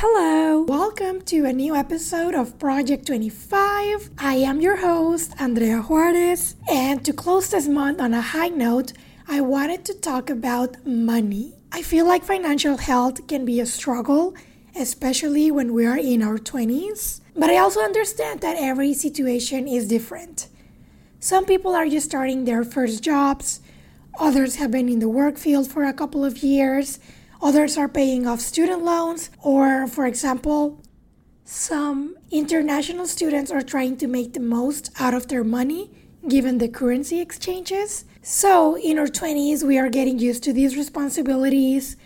Hello! Welcome to a new episode of Project 25. I am your host, Andrea Juarez, and to close this month on a high note, I wanted to talk about money. I feel like financial health can be a struggle, especially when we are in our 20s, but I also understand that every situation is different. Some people are just starting their first jobs, others have been in the work field for a couple of years Others are paying off student loans, or, for example, some international students are trying to make the most out of their money given the currency exchanges. So, in our 20s, we are getting used to these responsibilities,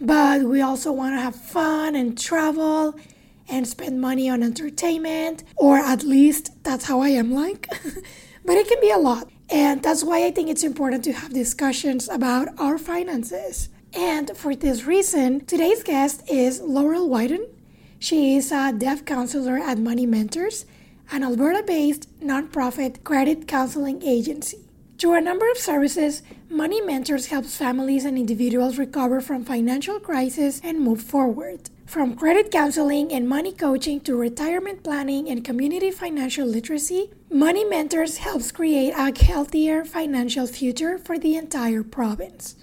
but we also want to have fun and travel and spend money on entertainment, or at least that's how I am like. but it can be a lot. And that's why I think it's important to have discussions about our finances. And for this reason, today's guest is Laurel Wyton. She is a debt counselor at Money Mentors, an Alberta based nonprofit credit counseling agency. Through a number of services, Money Mentors helps families and individuals recover from financial crisis and move forward. From credit counseling and money coaching to retirement planning and community financial literacy, Money Mentors helps create a healthier financial future for the entire province.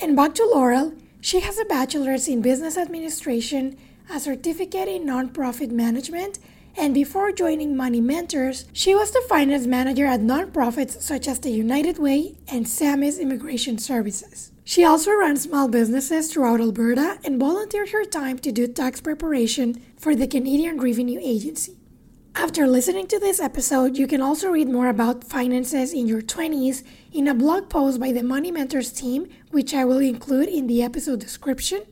And back to Laurel, she has a bachelor's in business administration, a certificate in nonprofit management, and before joining Money Mentors, she was the finance manager at nonprofits such as the United Way and Samis Immigration Services. She also runs small businesses throughout Alberta and volunteered her time to do tax preparation for the Canadian Revenue Agency. After listening to this episode, you can also read more about finances in your 20s in a blog post by the Money Mentors team, which I will include in the episode description.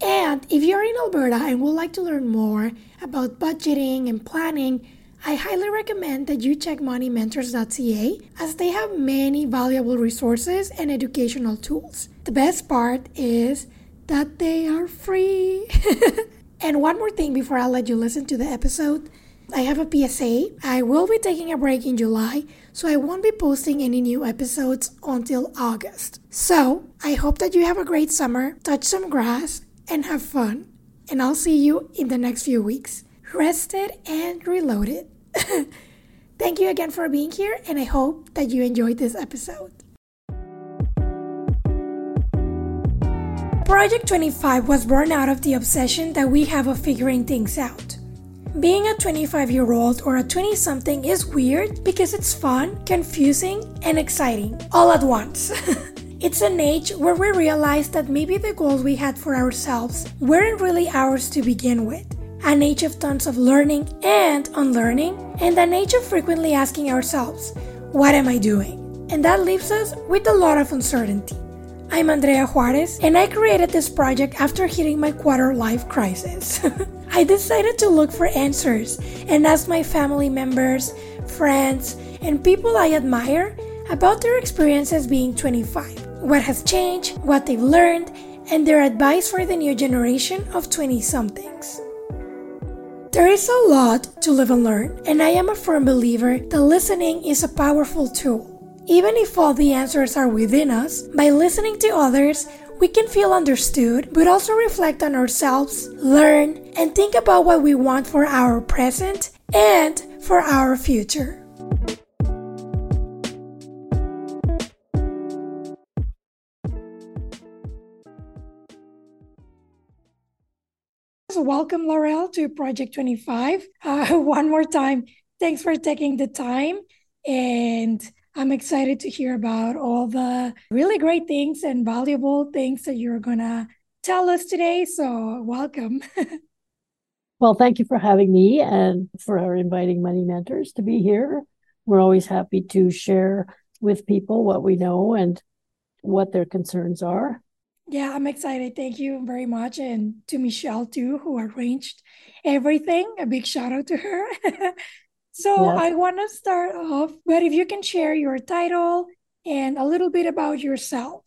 And if you're in Alberta and would like to learn more about budgeting and planning, I highly recommend that you check moneymentors.ca as they have many valuable resources and educational tools. The best part is that they are free. and one more thing before I let you listen to the episode. I have a PSA. I will be taking a break in July, so I won't be posting any new episodes until August. So, I hope that you have a great summer, touch some grass, and have fun. And I'll see you in the next few weeks. Rested and reloaded. Thank you again for being here, and I hope that you enjoyed this episode. Project 25 was born out of the obsession that we have of figuring things out. Being a 25 year old or a 20 something is weird because it's fun, confusing, and exciting all at once. it's an age where we realize that maybe the goals we had for ourselves weren't really ours to begin with. An age of tons of learning and unlearning, and an age of frequently asking ourselves, What am I doing? And that leaves us with a lot of uncertainty. I'm Andrea Juarez, and I created this project after hitting my quarter life crisis. I decided to look for answers and ask my family members, friends, and people I admire about their experiences being 25, what has changed, what they've learned, and their advice for the new generation of 20 somethings. There is a lot to live and learn, and I am a firm believer that listening is a powerful tool. Even if all the answers are within us, by listening to others, we can feel understood, but also reflect on ourselves, learn, and think about what we want for our present and for our future. Welcome, Laurel, to Project 25. Uh, one more time, thanks for taking the time and I'm excited to hear about all the really great things and valuable things that you're going to tell us today. So, welcome. well, thank you for having me and for inviting Money Mentors to be here. We're always happy to share with people what we know and what their concerns are. Yeah, I'm excited. Thank you very much. And to Michelle, too, who arranged everything. A big shout out to her. So. I want to start off, but if you can share your title and a little bit about yourself.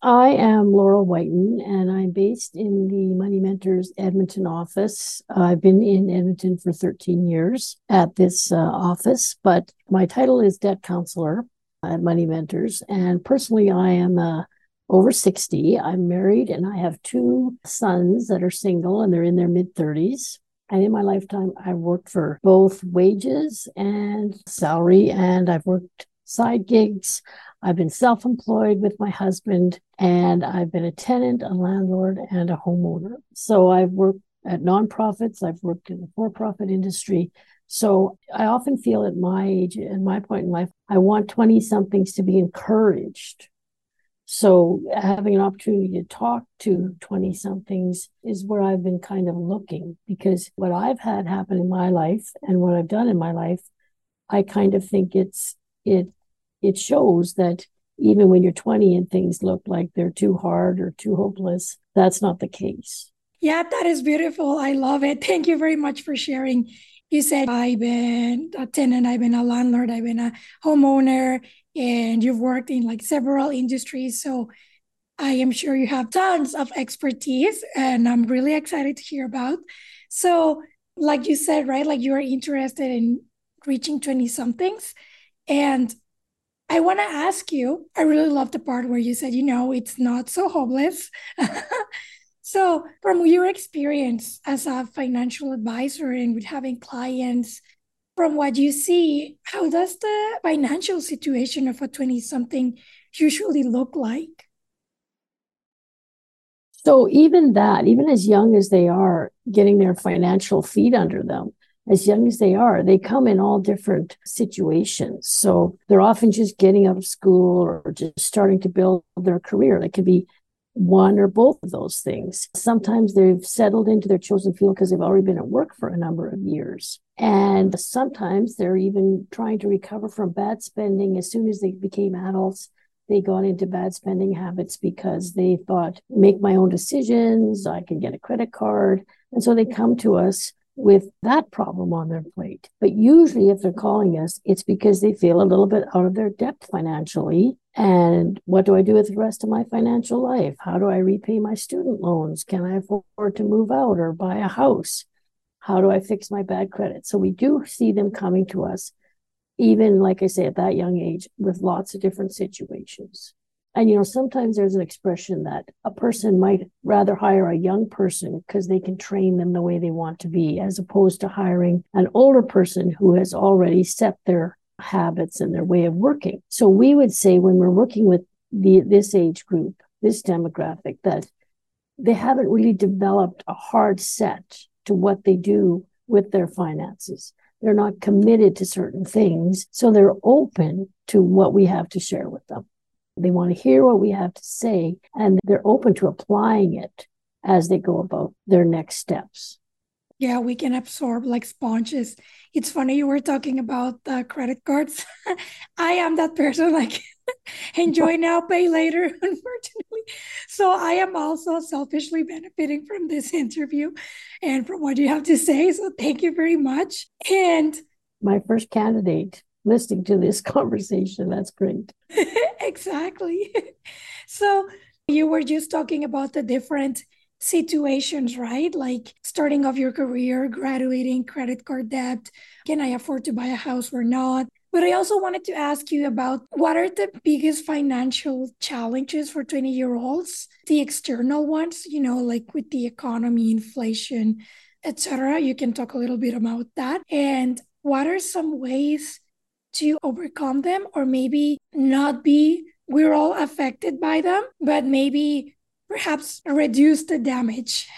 I am Laurel Wyton, and I'm based in the Money Mentors Edmonton office. I've been in Edmonton for 13 years at this uh, office, but my title is Debt Counselor at Money Mentors. And personally, I am a over 60. I'm married and I have two sons that are single and they're in their mid 30s. And in my lifetime, I've worked for both wages and salary, and I've worked side gigs. I've been self employed with my husband, and I've been a tenant, a landlord, and a homeowner. So I've worked at nonprofits, I've worked in the for profit industry. So I often feel at my age and my point in life, I want 20 somethings to be encouraged. So having an opportunity to talk to 20 somethings is where I've been kind of looking because what I've had happen in my life and what I've done in my life, I kind of think it's it it shows that even when you're 20 and things look like they're too hard or too hopeless, that's not the case. Yeah, that is beautiful. I love it. Thank you very much for sharing. You said I've been a tenant, I've been a landlord, I've been a homeowner, and you've worked in like several industries. So I am sure you have tons of expertise, and I'm really excited to hear about. So, like you said, right, like you are interested in reaching 20 somethings. And I want to ask you, I really love the part where you said, you know, it's not so hopeless. so, from your experience as a financial advisor and with having clients, from what you see, how does the financial situation of a 20 something usually look like? So, even that, even as young as they are, getting their financial feet under them, as young as they are, they come in all different situations. So they're often just getting out of school or just starting to build their career. They could be one or both of those things. Sometimes they've settled into their chosen field because they've already been at work for a number of years. And sometimes they're even trying to recover from bad spending as soon as they became adults. They got into bad spending habits because they thought, make my own decisions, I can get a credit card. And so they come to us with that problem on their plate. But usually, if they're calling us, it's because they feel a little bit out of their depth financially. And what do I do with the rest of my financial life? How do I repay my student loans? Can I afford to move out or buy a house? How do I fix my bad credit? So we do see them coming to us, even like I say, at that young age, with lots of different situations. And, you know, sometimes there's an expression that a person might rather hire a young person because they can train them the way they want to be, as opposed to hiring an older person who has already set their habits and their way of working. So we would say when we're working with the this age group, this demographic, that they haven't really developed a hard set to what they do with their finances. They're not committed to certain things. So they're open to what we have to share with them. They want to hear what we have to say, and they're open to applying it as they go about their next steps. Yeah, we can absorb like sponges. It's funny you were talking about uh, credit cards. I am that person like enjoy now, pay later, unfortunately. So I am also selfishly benefiting from this interview and from what you have to say. So thank you very much. And my first candidate listening to this conversation. That's great. exactly. So you were just talking about the different situations, right? Like starting off your career, graduating, credit card debt. Can I afford to buy a house or not? But I also wanted to ask you about what are the biggest financial challenges for 20 year olds? The external ones, you know, like with the economy, inflation, etc. You can talk a little bit about that. And what are some ways to overcome them or maybe not be we're all affected by them but maybe perhaps reduce the damage.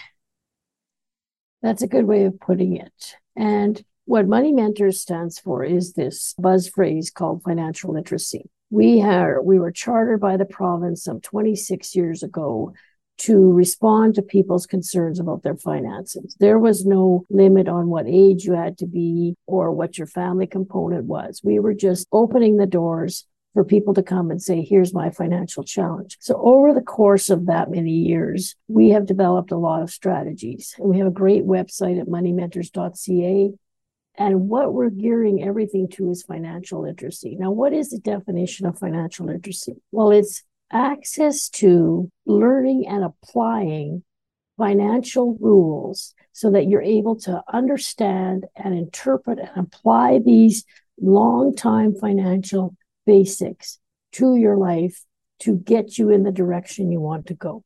That's a good way of putting it. And what money mentors stands for is this buzz phrase called financial literacy. We are we were chartered by the province some 26 years ago to respond to people's concerns about their finances. There was no limit on what age you had to be or what your family component was. We were just opening the doors for people to come and say, here's my financial challenge. So over the course of that many years, we have developed a lot of strategies and we have a great website at moneymentors.ca. And what we're gearing everything to is financial literacy. Now, what is the definition of financial literacy? Well, it's access to learning and applying financial rules so that you're able to understand and interpret and apply these long time financial basics to your life to get you in the direction you want to go.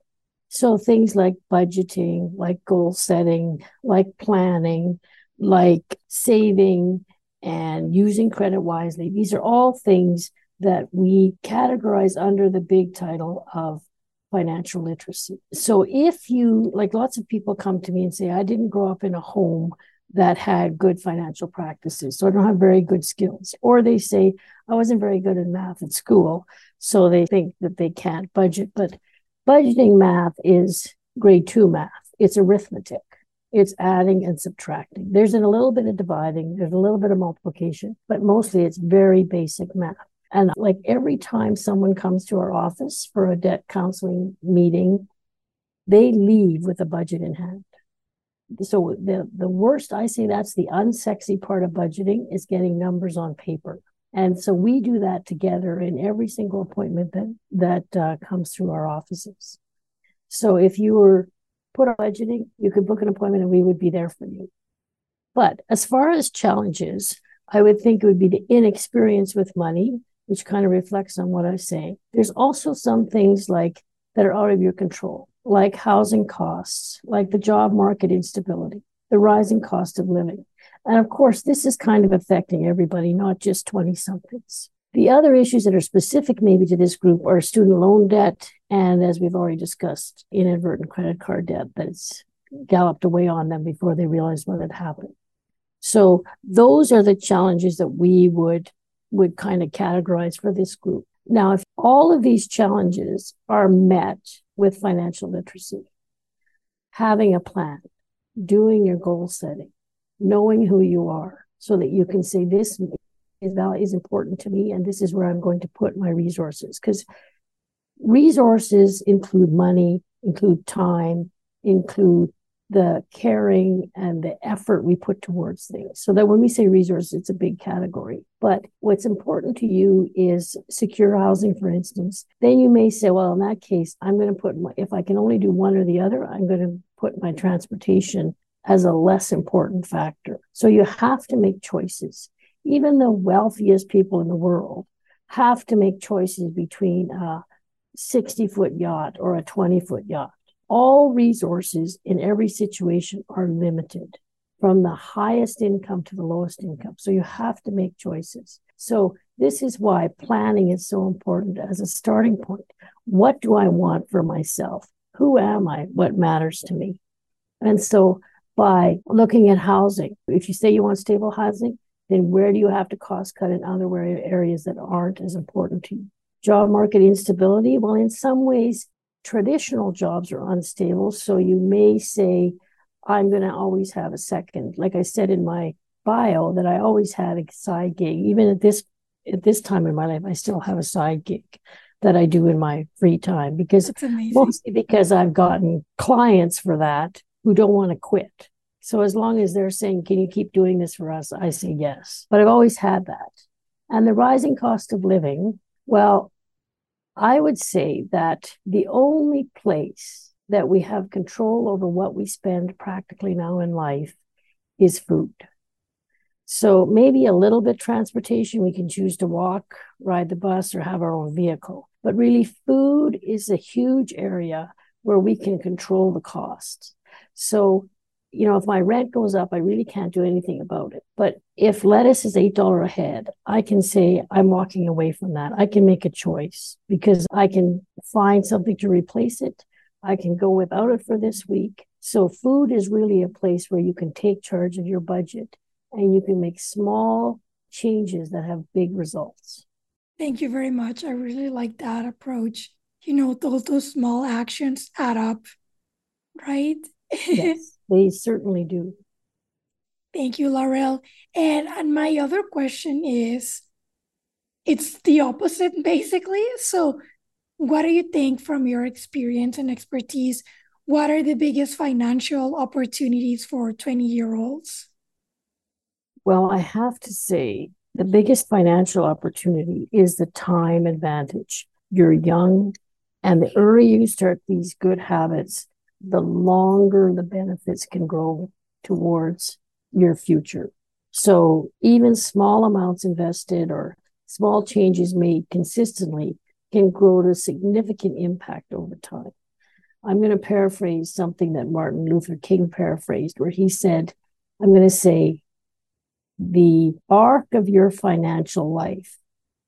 So things like budgeting, like goal setting, like planning, like saving and using credit wisely. These are all things that we categorize under the big title of financial literacy. So if you, like lots of people come to me and say, I didn't grow up in a home that had good financial practices, so I don't have very good skills. Or they say, I wasn't very good in math at school, so they think that they can't budget. But budgeting math is grade two math, it's arithmetic. It's adding and subtracting. There's a little bit of dividing, there's a little bit of multiplication, but mostly it's very basic math. And like every time someone comes to our office for a debt counseling meeting, they leave with a budget in hand. So the, the worst, I say that's the unsexy part of budgeting is getting numbers on paper. And so we do that together in every single appointment that that uh, comes through our offices. So if you were put on budgeting, you could book an appointment and we would be there for you. But as far as challenges, I would think it would be the inexperience with money which kind of reflects on what I saying. There's also some things like that are out of your control, like housing costs, like the job market instability, the rising cost of living. And of course, this is kind of affecting everybody, not just 20 somethings. The other issues that are specific maybe to this group are student loan debt. And as we've already discussed, inadvertent credit card debt that's galloped away on them before they realize what had happened. So those are the challenges that we would would kind of categorize for this group. Now, if all of these challenges are met with financial literacy, having a plan, doing your goal setting, knowing who you are so that you can say this is is important to me and this is where I'm going to put my resources because resources include money, include time, include the caring and the effort we put towards things. So that when we say resources, it's a big category. But what's important to you is secure housing, for instance. Then you may say, well, in that case, I'm going to put my, if I can only do one or the other, I'm going to put my transportation as a less important factor. So you have to make choices. Even the wealthiest people in the world have to make choices between a 60 foot yacht or a 20 foot yacht all resources in every situation are limited from the highest income to the lowest income. So you have to make choices. So this is why planning is so important as a starting point. What do I want for myself? Who am I? What matters to me? And so by looking at housing, if you say you want stable housing, then where do you have to cost cut in other areas that aren't as important to you? Job market instability. Well, in some ways, traditional jobs are unstable. So you may say, I'm going to always have a second. Like I said in my bio, that I always had a side gig. Even at this at this time in my life, I still have a side gig that I do in my free time because mostly because I've gotten clients for that who don't want to quit. So as long as they're saying, "Can you keep doing this for us?" I say yes. But I've always had that. And the rising cost of living, well, I would say that the only place that we have control over what we spend practically now in life is food. So maybe a little bit transportation, we can choose to walk, ride the bus, or have our own vehicle. But really, food is a huge area where we can control the costs. So you know, if my rent goes up, I really can't do anything about it. But if lettuce is $8 a head, I can say I'm walking away from that. I can make a choice because I can find something to replace it. I can go without it for this week. So food is really a place where you can take charge of your budget and you can make small changes that have big results. Thank you very much. I really like that approach. You know, those those small actions add up, right? Yes. They certainly do. Thank you, Laurel. And, and my other question is it's the opposite, basically. So, what do you think from your experience and expertise? What are the biggest financial opportunities for 20 year olds? Well, I have to say, the biggest financial opportunity is the time advantage. You're young, and the earlier you start these good habits, the longer the benefits can grow towards your future. So even small amounts invested or small changes made consistently can grow to significant impact over time. I'm going to paraphrase something that Martin Luther King paraphrased, where he said, I'm going to say, the arc of your financial life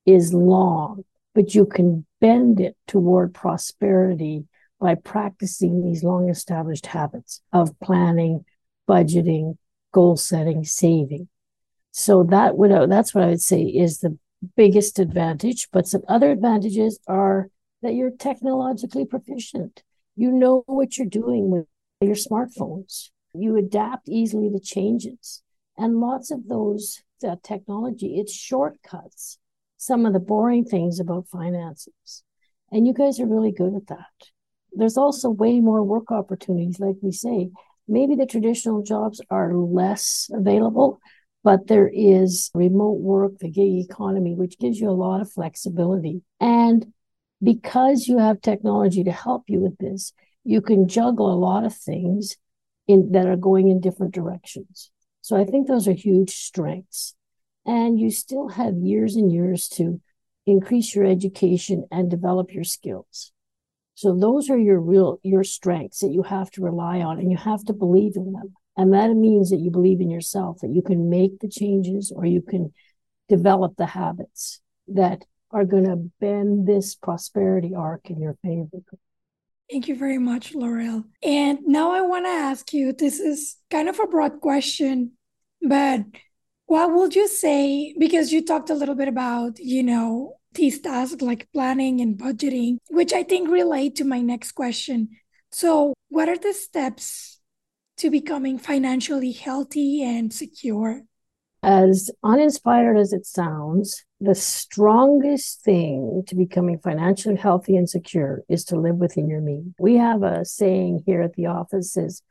is long, but you can bend it toward prosperity by practicing these long established habits of planning, budgeting, goal setting, saving. So that would that's what I would say is the biggest advantage. But some other advantages are that you're technologically proficient. You know what you're doing with your smartphones. You adapt easily to changes. And lots of those uh, technology, it's shortcuts some of the boring things about finances. And you guys are really good at that. There's also way more work opportunities, like we say. Maybe the traditional jobs are less available, but there is remote work, the gig economy, which gives you a lot of flexibility. And because you have technology to help you with this, you can juggle a lot of things in that are going in different directions. So I think those are huge strengths. And you still have years and years to increase your education and develop your skills. So those are your real your strengths that you have to rely on and you have to believe in them. And that means that you believe in yourself, that you can make the changes or you can develop the habits that are going to bend this prosperity arc in your favor. Thank you very much, Laurel. And now I want to ask you this is kind of a broad question, but what would you say? Because you talked a little bit about, you know, these tasks like planning and budgeting, which I think relate to my next question. So, what are the steps to becoming financially healthy and secure? As uninspired as it sounds, the strongest thing to becoming financially healthy and secure is to live within your means. We have a saying here at the office is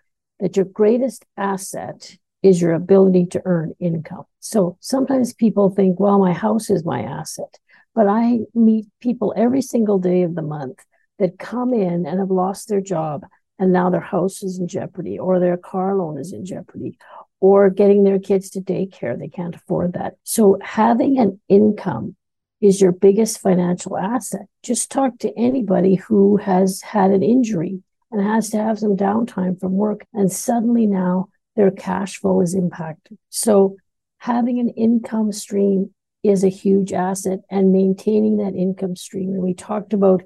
that your greatest asset is your ability to earn income. So sometimes people think, well, my house is my asset. But I meet people every single day of the month that come in and have lost their job and now their house is in jeopardy or their car loan is in jeopardy or getting their kids to daycare. They can't afford that. So having an income is your biggest financial asset. Just talk to anybody who has had an injury and has to have some downtime from work. And suddenly now their cash flow is impacted. So having an income stream is a huge asset and maintaining that income stream. And we talked about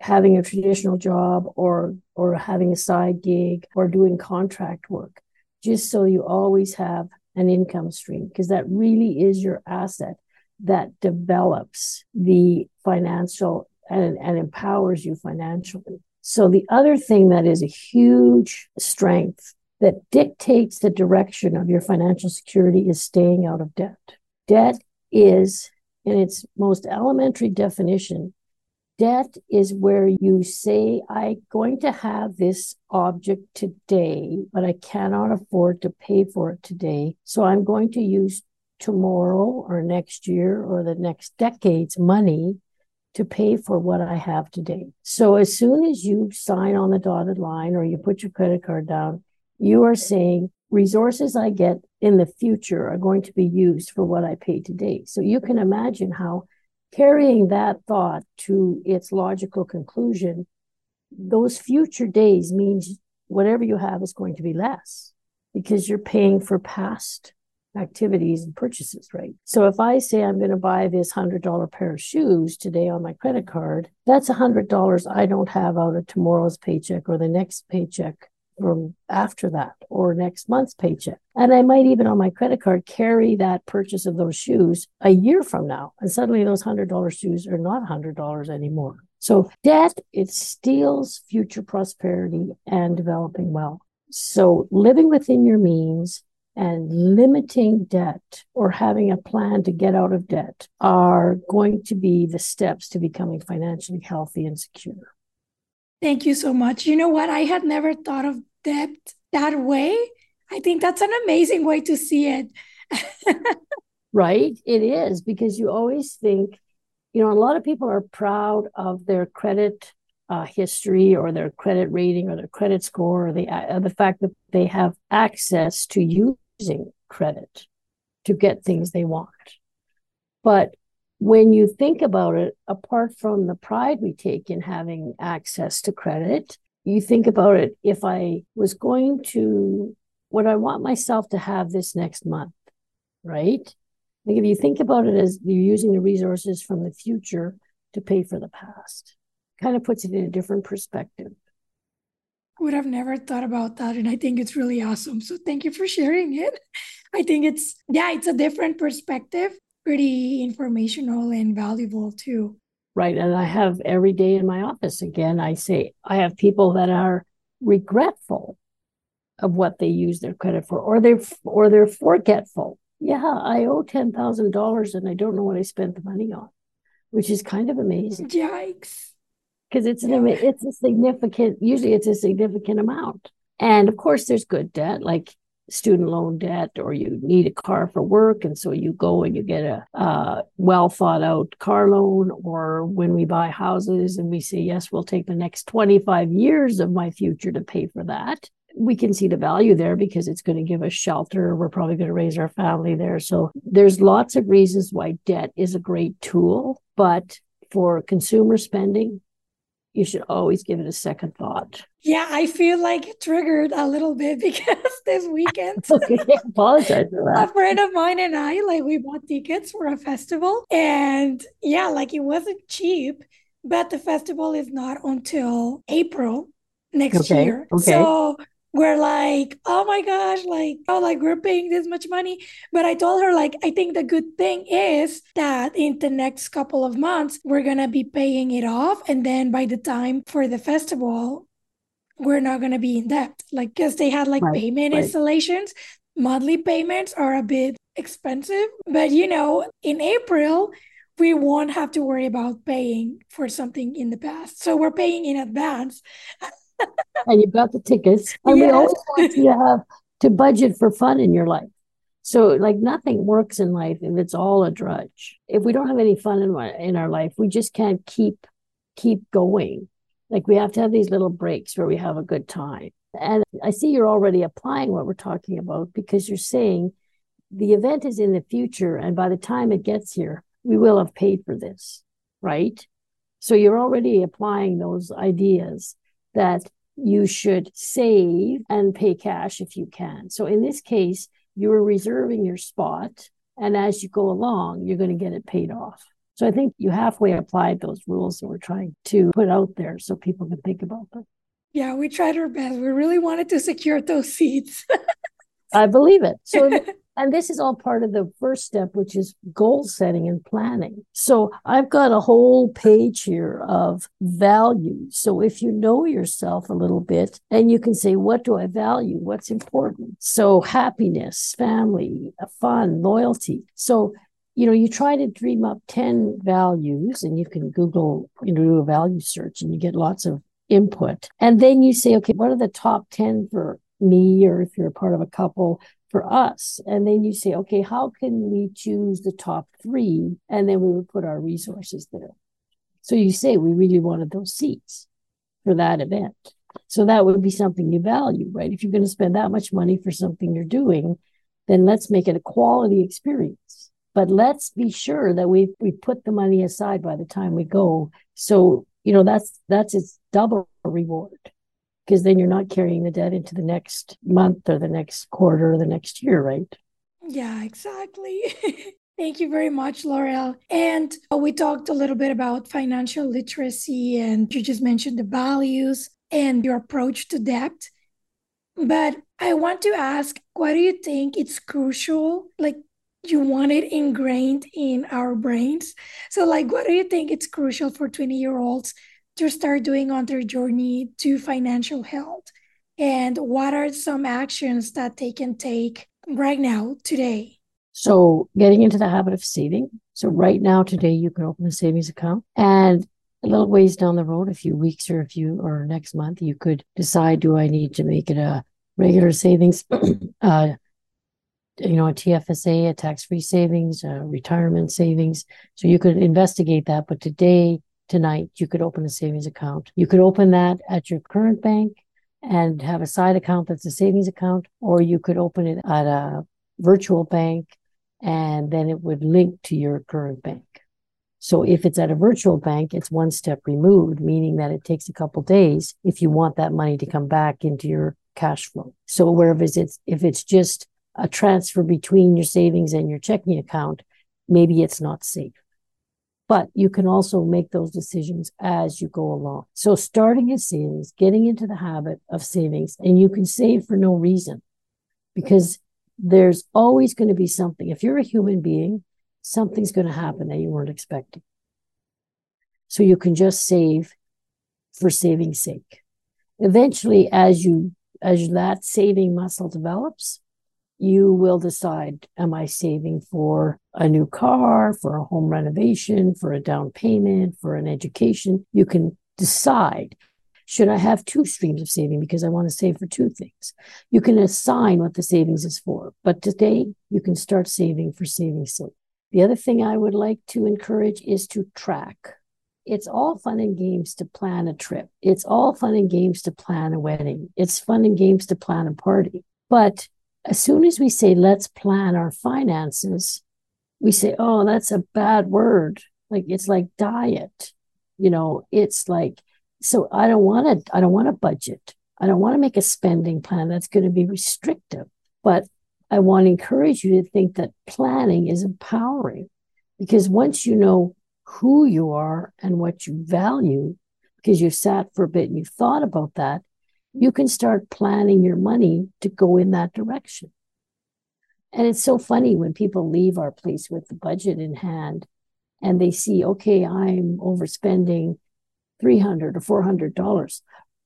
having a traditional job or or having a side gig or doing contract work, just so you always have an income stream, because that really is your asset that develops the financial and, and empowers you financially. So the other thing that is a huge strength that dictates the direction of your financial security is staying out of debt. Debt is, in its most elementary definition, debt is where you say, I'm going to have this object today, but I cannot afford to pay for it today. So I'm going to use tomorrow or next year or the next decade's money to pay for what I have today. So as soon as you sign on the dotted line or you put your credit card down, you are saying resources I get in the future are going to be used for what I pay today. So you can imagine how carrying that thought to its logical conclusion, those future days means whatever you have is going to be less because you're paying for past activities and purchases, right? So if I say I'm going to buy this $100 pair of shoes today on my credit card, that's $100 I don't have out of tomorrow's paycheck or the next paycheck from after that or next month's paycheck. And I might even on my credit card carry that purchase of those shoes a year from now. And suddenly those $100 shoes are not $100 anymore. So debt, it steals future prosperity and developing wealth. So living within your means and limiting debt or having a plan to get out of debt are going to be the steps to becoming financially healthy and secure. Thank you so much. You know what? I had never thought of debt that way. I think that's an amazing way to see it. right? It is because you always think, you know, a lot of people are proud of their credit uh, history or their credit rating or their credit score or the, uh, the fact that they have access to using credit to get things they want. But when you think about it, apart from the pride we take in having access to credit, you think about it if I was going to, what I want myself to have this next month, right? Like if you think about it as you're using the resources from the future to pay for the past, kind of puts it in a different perspective. Would have never thought about that. And I think it's really awesome. So thank you for sharing it. I think it's, yeah, it's a different perspective, pretty informational and valuable too. Right. And I have every day in my office, again, I say, I have people that are regretful of what they use their credit for, or they're, or they're forgetful. Yeah, I owe $10,000 and I don't know what I spent the money on, which is kind of amazing. Yikes because it's an it's a significant usually it's a significant amount and of course there's good debt like student loan debt or you need a car for work and so you go and you get a uh, well thought out car loan or when we buy houses and we say yes we'll take the next 25 years of my future to pay for that we can see the value there because it's going to give us shelter. We're probably going to raise our family there. So there's lots of reasons why debt is a great tool but for consumer spending you should always give it a second thought. Yeah, I feel like triggered a little bit because this weekend, okay, apologize for that. A friend of mine and I, like, we bought tickets for a festival, and yeah, like it wasn't cheap, but the festival is not until April next okay, year. Okay. So we're like, oh my gosh, like, oh, like we're paying this much money. But I told her, like, I think the good thing is that in the next couple of months, we're going to be paying it off. And then by the time for the festival, we're not going to be in debt. Like, because they had like right, payment right. installations, monthly payments are a bit expensive. But, you know, in April, we won't have to worry about paying for something in the past. So we're paying in advance. And you've got the tickets. And yes. we always want you to have to budget for fun in your life. So, like, nothing works in life if it's all a drudge. If we don't have any fun in, in our life, we just can't keep keep going. Like, we have to have these little breaks where we have a good time. And I see you're already applying what we're talking about because you're saying the event is in the future, and by the time it gets here, we will have paid for this, right? So you're already applying those ideas that you should save and pay cash if you can. So in this case, you're reserving your spot. And as you go along, you're going to get it paid off. So I think you halfway applied those rules that we're trying to put out there so people can think about them. Yeah, we tried our best. We really wanted to secure those seats. I believe it. So And this is all part of the first step, which is goal setting and planning. So I've got a whole page here of values. So if you know yourself a little bit and you can say, what do I value? What's important? So happiness, family, fun, loyalty. So you know, you try to dream up 10 values and you can Google, you know, do a value search and you get lots of input. And then you say, okay, what are the top 10 for me? Or if you're a part of a couple, for us. And then you say, okay, how can we choose the top three? And then we would put our resources there. So you say we really wanted those seats for that event. So that would be something you value, right? If you're going to spend that much money for something you're doing, then let's make it a quality experience. But let's be sure that we we put the money aside by the time we go. So, you know, that's that's its double reward because then you're not carrying the debt into the next month or the next quarter or the next year, right? Yeah, exactly. Thank you very much, Laurel. And uh, we talked a little bit about financial literacy, and you just mentioned the values and your approach to debt. But I want to ask, why do you think it's crucial? Like, you want it ingrained in our brains. So, like, what do you think it's crucial for 20 year olds to start doing on their journey to financial health? And what are some actions that they can take right now, today? So, getting into the habit of saving. So, right now, today, you can open a savings account. And a little ways down the road, a few weeks or a few or next month, you could decide do I need to make it a regular savings, uh, you know, a TFSA, a tax free savings, a retirement savings. So, you could investigate that. But today, tonight, you could open a savings account. You could open that at your current bank and have a side account that's a savings account, or you could open it at a virtual bank and then it would link to your current bank. So if it's at a virtual bank, it's one step removed, meaning that it takes a couple days if you want that money to come back into your cash flow. So whereas it's if it's just a transfer between your savings and your checking account, maybe it's not safe. But you can also make those decisions as you go along. So starting a savings, getting into the habit of savings, and you can save for no reason because there's always going to be something. If you're a human being, something's going to happen that you weren't expecting. So you can just save for saving's sake. Eventually, as you as that saving muscle develops, you will decide am I saving for a new car, for a home renovation, for a down payment, for an education? You can decide should I have two streams of saving because I want to save for two things? You can assign what the savings is for, but today you can start saving for saving's sake. The other thing I would like to encourage is to track. It's all fun and games to plan a trip. It's all fun and games to plan a wedding. It's fun and games to plan a party. But as soon as we say, let's plan our finances, we say, oh, that's a bad word. Like it's like diet. You know, it's like so I don't want to, I don't want to budget. I don't want to make a spending plan that's going to be restrictive. But I want to encourage you to think that planning is empowering because once you know who you are and what you value, because you've sat for a bit and you've thought about that, you can start planning your money to go in that direction. And it's so funny when people leave our place with the budget in hand and they see, okay, I'm overspending 300 or 400 dollars.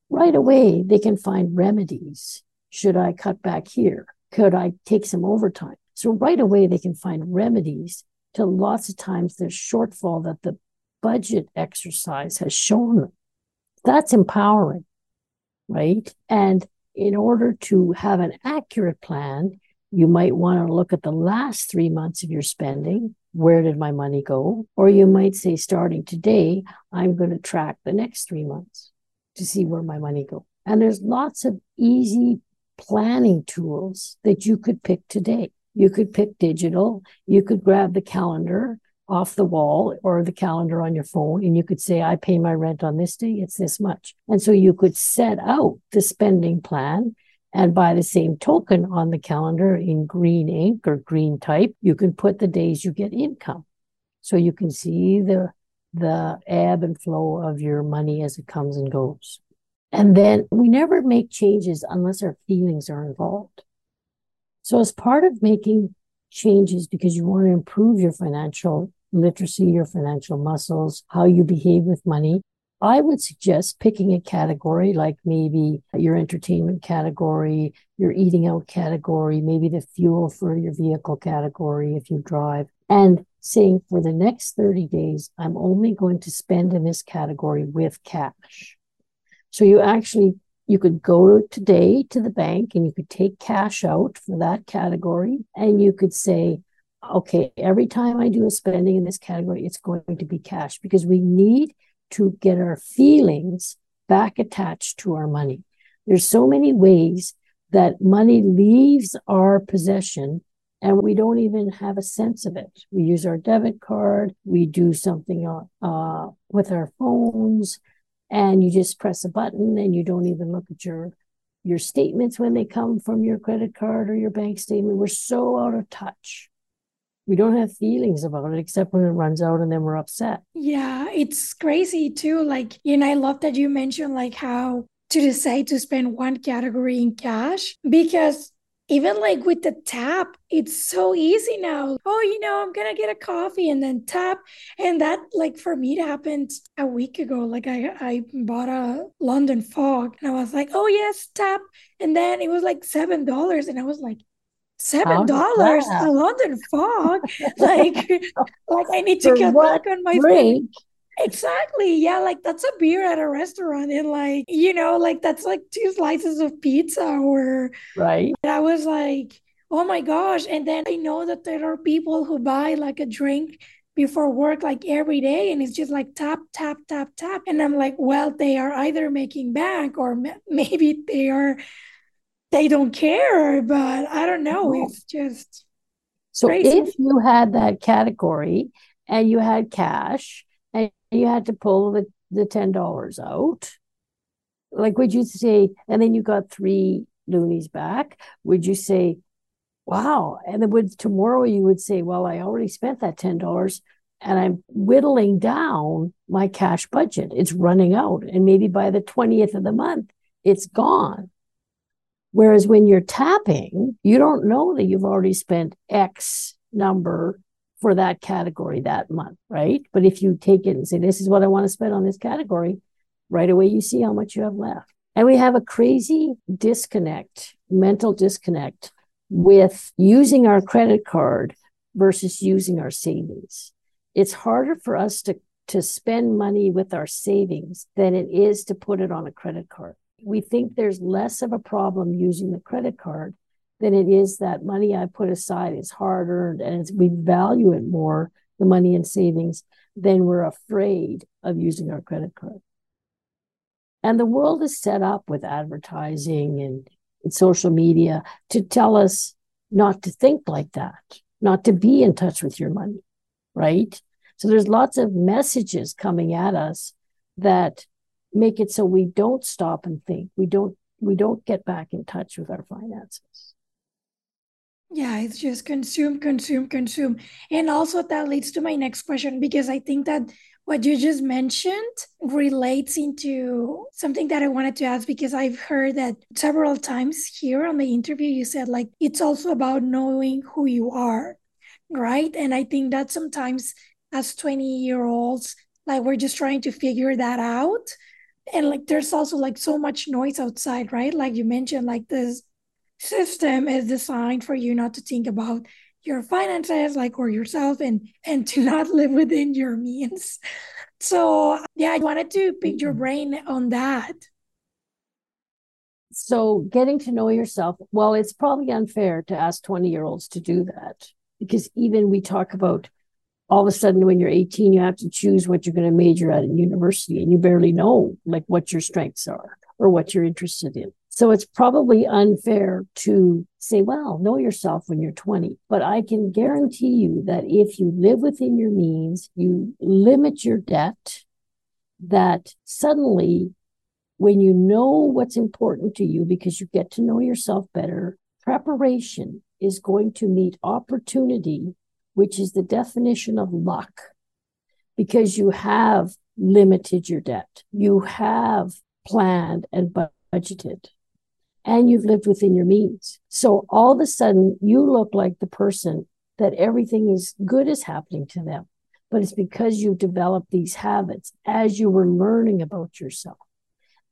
Right away they can find remedies. Should i cut back here? Could i take some overtime? So right away they can find remedies to lots of times there's shortfall that the budget exercise has shown them. That's empowering right and in order to have an accurate plan you might want to look at the last three months of your spending where did my money go? Or you might say, starting today, I'm going to track the next three months to see where my money go. And there's lots of easy planning tools that you could pick today. You could pick digital. You could grab the calendar off the wall or the calendar on your phone and you could say, I pay my rent on this day, it's this much. And so you could set out the spending plan and by the same token on the calendar in green ink or green type, you can put the days you get income. So you can see the, the ebb and flow of your money as it comes and goes. And then we never make changes unless our feelings are involved. So as part of making changes because you want to improve your financial literacy, your financial muscles, how you behave with money, I would suggest picking a category like maybe your entertainment category, your eating out category, maybe the fuel for your vehicle category if you drive, and saying for the next 30 days, I'm only going to spend in this category with cash. So you actually you could go today to the bank and you could take cash out for that category and you could say okay every time i do a spending in this category it's going to be cash because we need to get our feelings back attached to our money. There's so many ways that money leaves our possession and we don't even have a sense of it. We use our debit card, we do something uh, with our phones, and you just press a button and you don't even look at your your statements when they come from your credit card or your bank statement. We're so out of touch we don't have feelings about it except when it runs out and then we're upset. Yeah, it's crazy too. Like, you know, I love that you mentioned like how to decide to spend one category in cash because even like with the tap, it's so easy now. Oh, you know, I'm gonna get a coffee and then tap. And that like for me it happened a week ago. Like I I bought a London fog and I was like, oh yes, tap. And then it was like seven dollars. And I was like, seven oh, dollars a London fog. like, like I need to For get back on my drink. Exactly. Yeah, like that's a beer at a restaurant, and like you know, like that's like two slices of pizza, or right. And I was like, oh my gosh! And then I know that there are people who buy like a drink before work like every day and it's just like tap tap tap tap and i'm like well they are either making bank or maybe they are they don't care, but I don't know. It's just so crazy. if you had that category and you had cash and you had to pull the, the $10 out, like would you say, and then you got three loonies back, would you say, wow. And then would tomorrow you would say, well, I already spent that $10 and I'm whittling down my cash budget. It's running out. And maybe by the 20th of the month, it's gone. Whereas when you're tapping, you don't know that you've already spent X number for that category that month, right? But if you take it and say, this is what I want to spend on this category, right away you see how much you have left. And we have a crazy disconnect, mental disconnect with using our credit card versus using our savings. It's harder for us to, to spend money with our savings than it is to put it on a credit card. We think there's less of a problem using the credit card than it is that money I put aside is hard earned and we value it more, the money in savings, than we're afraid of using our credit card. And the world is set up with advertising and social media to tell us not to think like that, not to be in touch with your money, right? So there's lots of messages coming at us that make it so we don't stop and think. We don't we don't get back in touch with our finances. Yeah, it's just consume, consume, consume. And also that leads to my next question because I think that what you just mentioned relates into something that I wanted to ask because I've heard that several times here on the interview you said like it's also about knowing who you are, right? And I think that sometimes as 20 year olds like we're just trying to figure that out and like there's also like so much noise outside, right? Like you mentioned like this system is designed for you not to think about your finances like or yourself and and to not live within your means so yeah i wanted to pick your mm-hmm. brain on that so getting to know yourself well it's probably unfair to ask 20 year olds to do that because even we talk about all of a sudden when you're 18 you have to choose what you're going to major at in university and you barely know like what your strengths are or what you're interested in so it's probably unfair to say, well, know yourself when you're 20. But I can guarantee you that if you live within your means, you limit your debt, that suddenly when you know what's important to you because you get to know yourself better, preparation is going to meet opportunity, which is the definition of luck, because you have limited your debt. You have planned and budgeted and you've lived within your means. So all of a sudden, you look like the person that everything is good is happening to them. But it's because you developed these habits as you were learning about yourself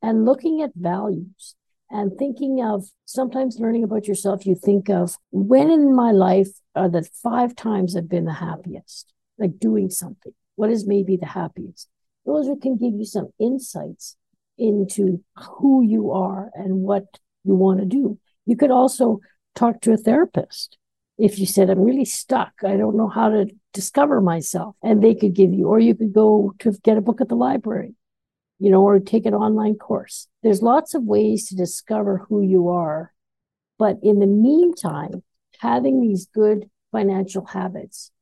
and looking at values and thinking of sometimes learning about yourself. You think of when in my life are the five times I've been the happiest, like doing something. What is maybe the happiest? Those can give you some insights into who you are and what you want to do. You could also talk to a therapist. If you said, I'm really stuck, I don't know how to discover myself, and they could give you, or you could go to get a book at the library, you know, or take an online course. There's lots of ways to discover who you are. But in the meantime, having these good financial habits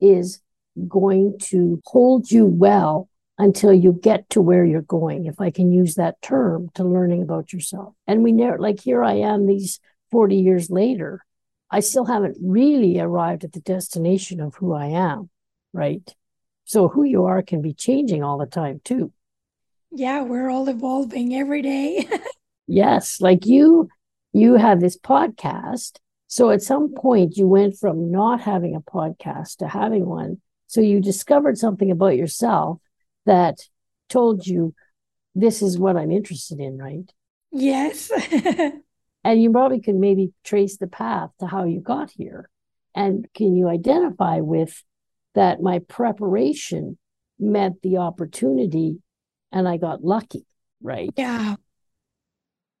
is going to hold you well until you get to where you're going, if I can use that term to learning about yourself. And we never, like, here I am these 40 years later, I still haven't really arrived at the destination of who I am, right? So who you are can be changing all the time too. Yeah, we're all evolving every day. yes, like you you have this podcast. So at some point you went from not having a podcast to having one. So you discovered something about yourself that told you this is what I'm interested in, right? Yes. and you probably can maybe trace the path to how you got here. And can you identify with that my preparation met the opportunity and I got lucky, right? Yeah.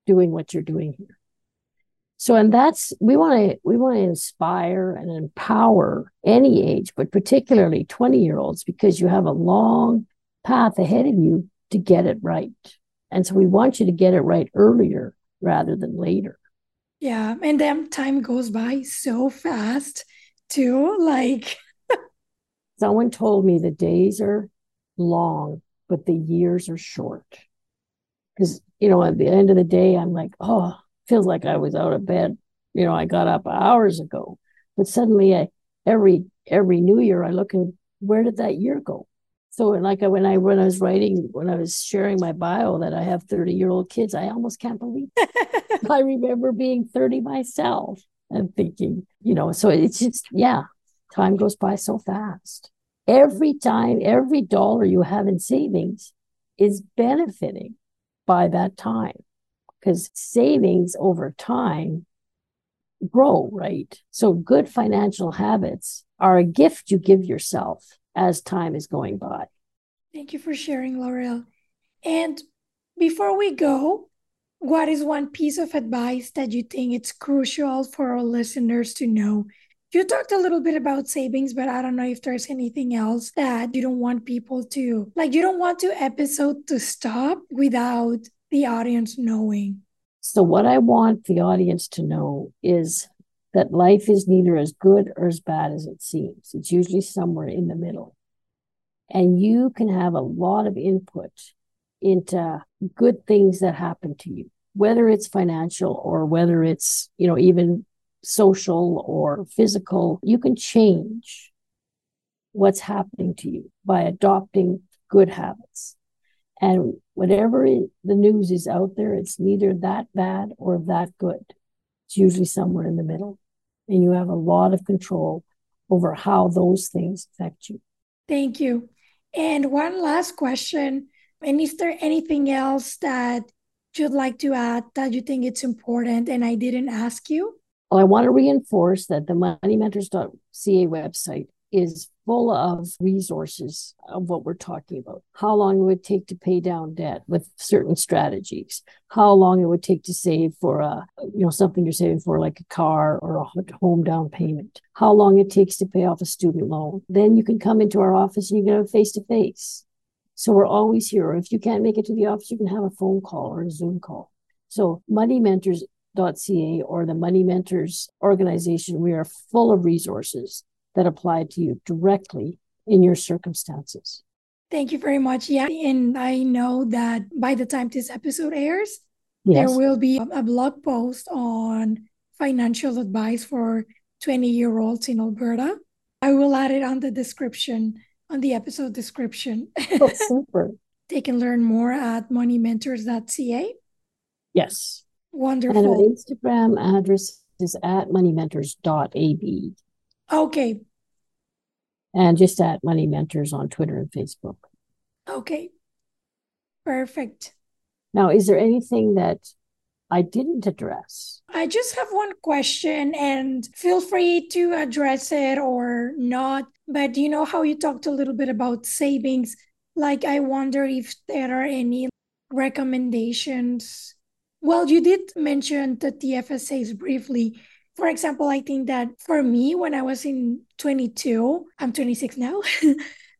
Doing what you're doing here. So, and that's we want to we want to inspire and empower any age, but particularly 20 year olds, because you have a long path ahead of you to get it right. And so we want you to get it right earlier rather than later. Yeah. And then time goes by so fast too. Like, Someone told me the days are long, but the years are short. Because, you know, at the end of the day, I'm like, oh, feels like I was out of bed. You know, I got up hours ago. But suddenly I every every new year I look and where did that year go? So like when I when I was writing when I was sharing my bio that I have 30 year old kids, I almost can't believe. I remember being 30 myself and thinking, you know, so it's just yeah, time goes by so fast. Every time, every dollar you have in savings is benefiting by that time because savings over time grow, right? So good financial habits are a gift you give yourself as time is going by. Thank you for sharing, Laurel. And before we go, what is one piece of advice that you think it's crucial for our listeners to know? You talked a little bit about savings, but I don't know if there's anything else that you don't want people to like you don't want to episode to stop without the audience knowing. So what I want the audience to know is that life is neither as good or as bad as it seems. It's usually somewhere in the middle. And you can have a lot of input into good things that happen to you, whether it's financial or whether it's, you know, even social or physical. You can change what's happening to you by adopting good habits. And whatever the news is out there, it's neither that bad or that good. It's usually somewhere in the middle and you have a lot of control over how those things affect you. Thank you. And one last question. And is there anything else that you'd like to add that you think it's important and I didn't ask you? I want to reinforce that the moneymentors.ca website is full of resources of what we're talking about. How long it would take to pay down debt with certain strategies. How long it would take to save for a, you know, something you're saving for like a car or a home down payment. How long it takes to pay off a student loan. Then you can come into our office and you can have face to face. So we're always here. If you can't make it to the office, you can have a phone call or a Zoom call. So Money Mentors.ca or the Money Mentors organization, we are full of resources that apply to you directly in your circumstances. Thank you very much. Yeah. And I know that by the time this episode airs, yes. there will be a blog post on financial advice for 20 year olds in Alberta. I will add it on the description, on the episode description. Oh, super. they can learn more at moneymentors.ca. Yes. Wonderful. And our Instagram address is at moneymentors.ab. Okay. And just at Money Mentors on Twitter and Facebook. Okay. Perfect. Now, is there anything that I didn't address? I just have one question and feel free to address it or not. But you know how you talked a little bit about savings? Like, I wonder if there are any recommendations. Well, you did mention the TFSAs briefly, for example, I think that for me, when I was in 22, I'm 26 now.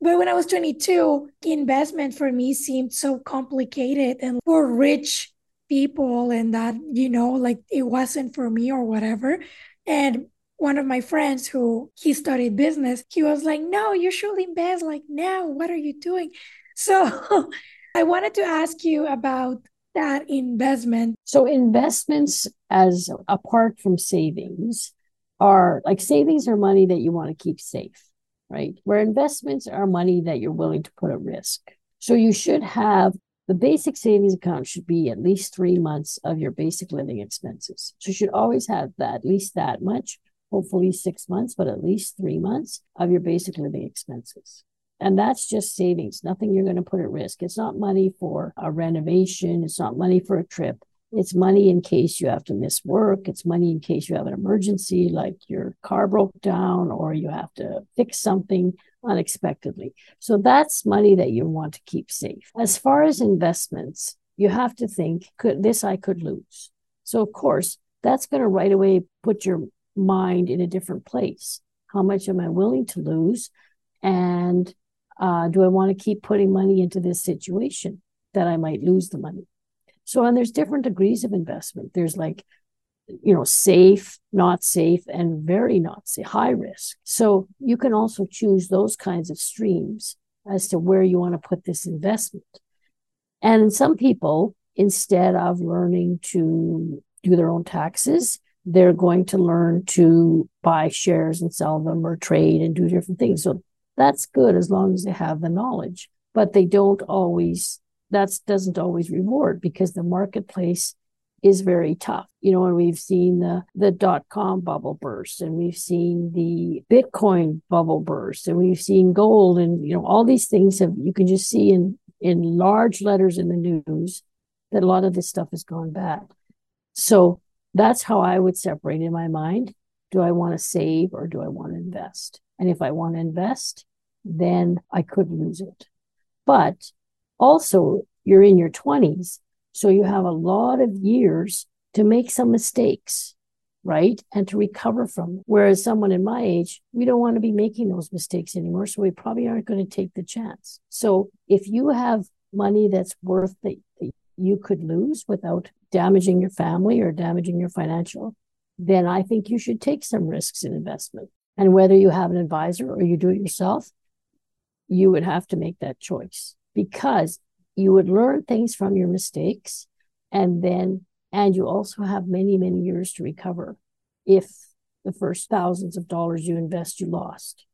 but when I was 22, investment for me seemed so complicated and for rich people, and that, you know, like it wasn't for me or whatever. And one of my friends who he studied business, he was like, No, you should invest like now. What are you doing? So I wanted to ask you about that investment? So investments as apart from savings are like savings are money that you want to keep safe, right? Where investments are money that you're willing to put at risk. So you should have the basic savings account should be at least three months of your basic living expenses. So you should always have that, at least that much, hopefully six months, but at least three months of your basic living expenses. And that's just savings, nothing you're going to put at risk. It's not money for a renovation, it's not money for a trip. It's money in case you have to miss work. It's money in case you have an emergency, like your car broke down or you have to fix something unexpectedly. So that's money that you want to keep safe. As far as investments, you have to think, could this I could lose. So of course, that's going to right away put your mind in a different place. How much am I willing to lose? And uh, do I want to keep putting money into this situation that I might lose the money? So, and there's different degrees of investment. There's like you know, safe, not safe, and very not safe, high risk. So you can also choose those kinds of streams as to where you want to put this investment. And some people, instead of learning to do their own taxes, they're going to learn to buy shares and sell them or trade and do different things. So that's good as long as they have the knowledge, but they don't always, that doesn't always reward because the marketplace is very tough. You know, and we've seen the the dot com bubble burst and we've seen the Bitcoin bubble burst and we've seen gold and you know all these things have you can just see in in large letters in the news that a lot of this stuff has gone bad. So that's how I would separate in my mind. Do I want to save or do I want to invest? And if I want to invest, then I could lose it. But also, you're in your 20s so you have a lot of years to make some mistakes, right? And to recover from. Whereas someone in my age, we don't want to be making those mistakes anymore. So we probably aren't going to take the chance. So if you have money that's worth that you could lose without damaging your family or damaging your financial, then I think you should take some risks in investment. And whether you have an advisor or you do it yourself, you would have to make that choice because you would learn things from your mistakes and then and you also have many many years to recover if the first thousands of dollars you invest you lost.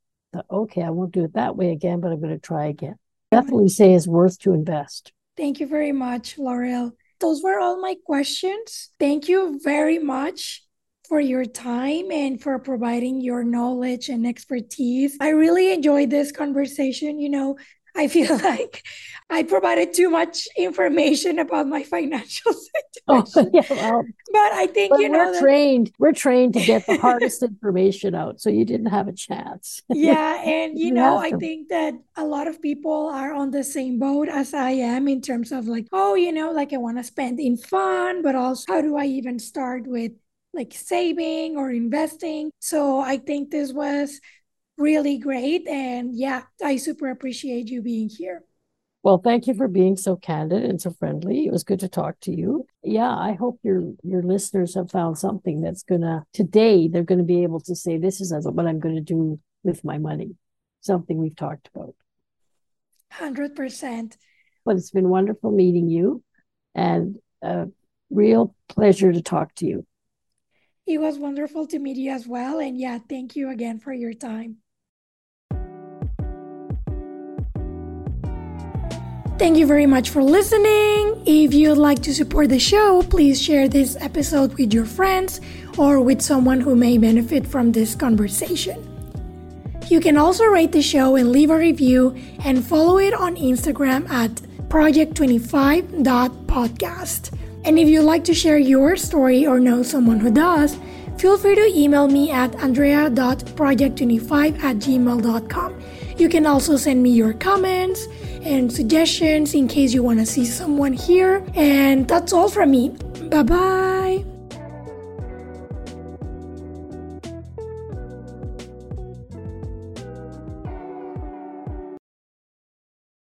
Okay i won't do it that way again but i'm going to try again. Definitely say it's worth to invest. Thank you very much laurel those were all my questions. Thank you very much for your time and for providing your knowledge and expertise. I really enjoyed this conversation. You know, I feel like I provided too much information about my financial oh, situation. Oh, yeah, well, but I think you know we're that... trained. We're trained to get the hardest information out, so you didn't have a chance. Yeah, and you, you know, I think that a lot of people are on the same boat as I am in terms of like, oh, you know, like I want to spend in fun, but also how do I even start with like saving or investing? So I think this was really great. And yeah, I super appreciate you being here. Well, thank you for being so candid and so friendly. It was good to talk to you. Yeah, I hope your your listeners have found something that's gonna today they're gonna be able to say this is what I'm gonna do with my money. Something we've talked about. Hundred percent. But it's been wonderful meeting you and a real pleasure to talk to you. It was wonderful to meet you as well. And yeah, thank you again for your time. Thank you very much for listening. If you'd like to support the show, please share this episode with your friends or with someone who may benefit from this conversation. You can also rate the show and leave a review and follow it on Instagram at project25.podcast. And if you'd like to share your story or know someone who does, feel free to email me at andrea.project25 at gmail.com. You can also send me your comments and suggestions in case you want to see someone here. And that's all from me. Bye bye.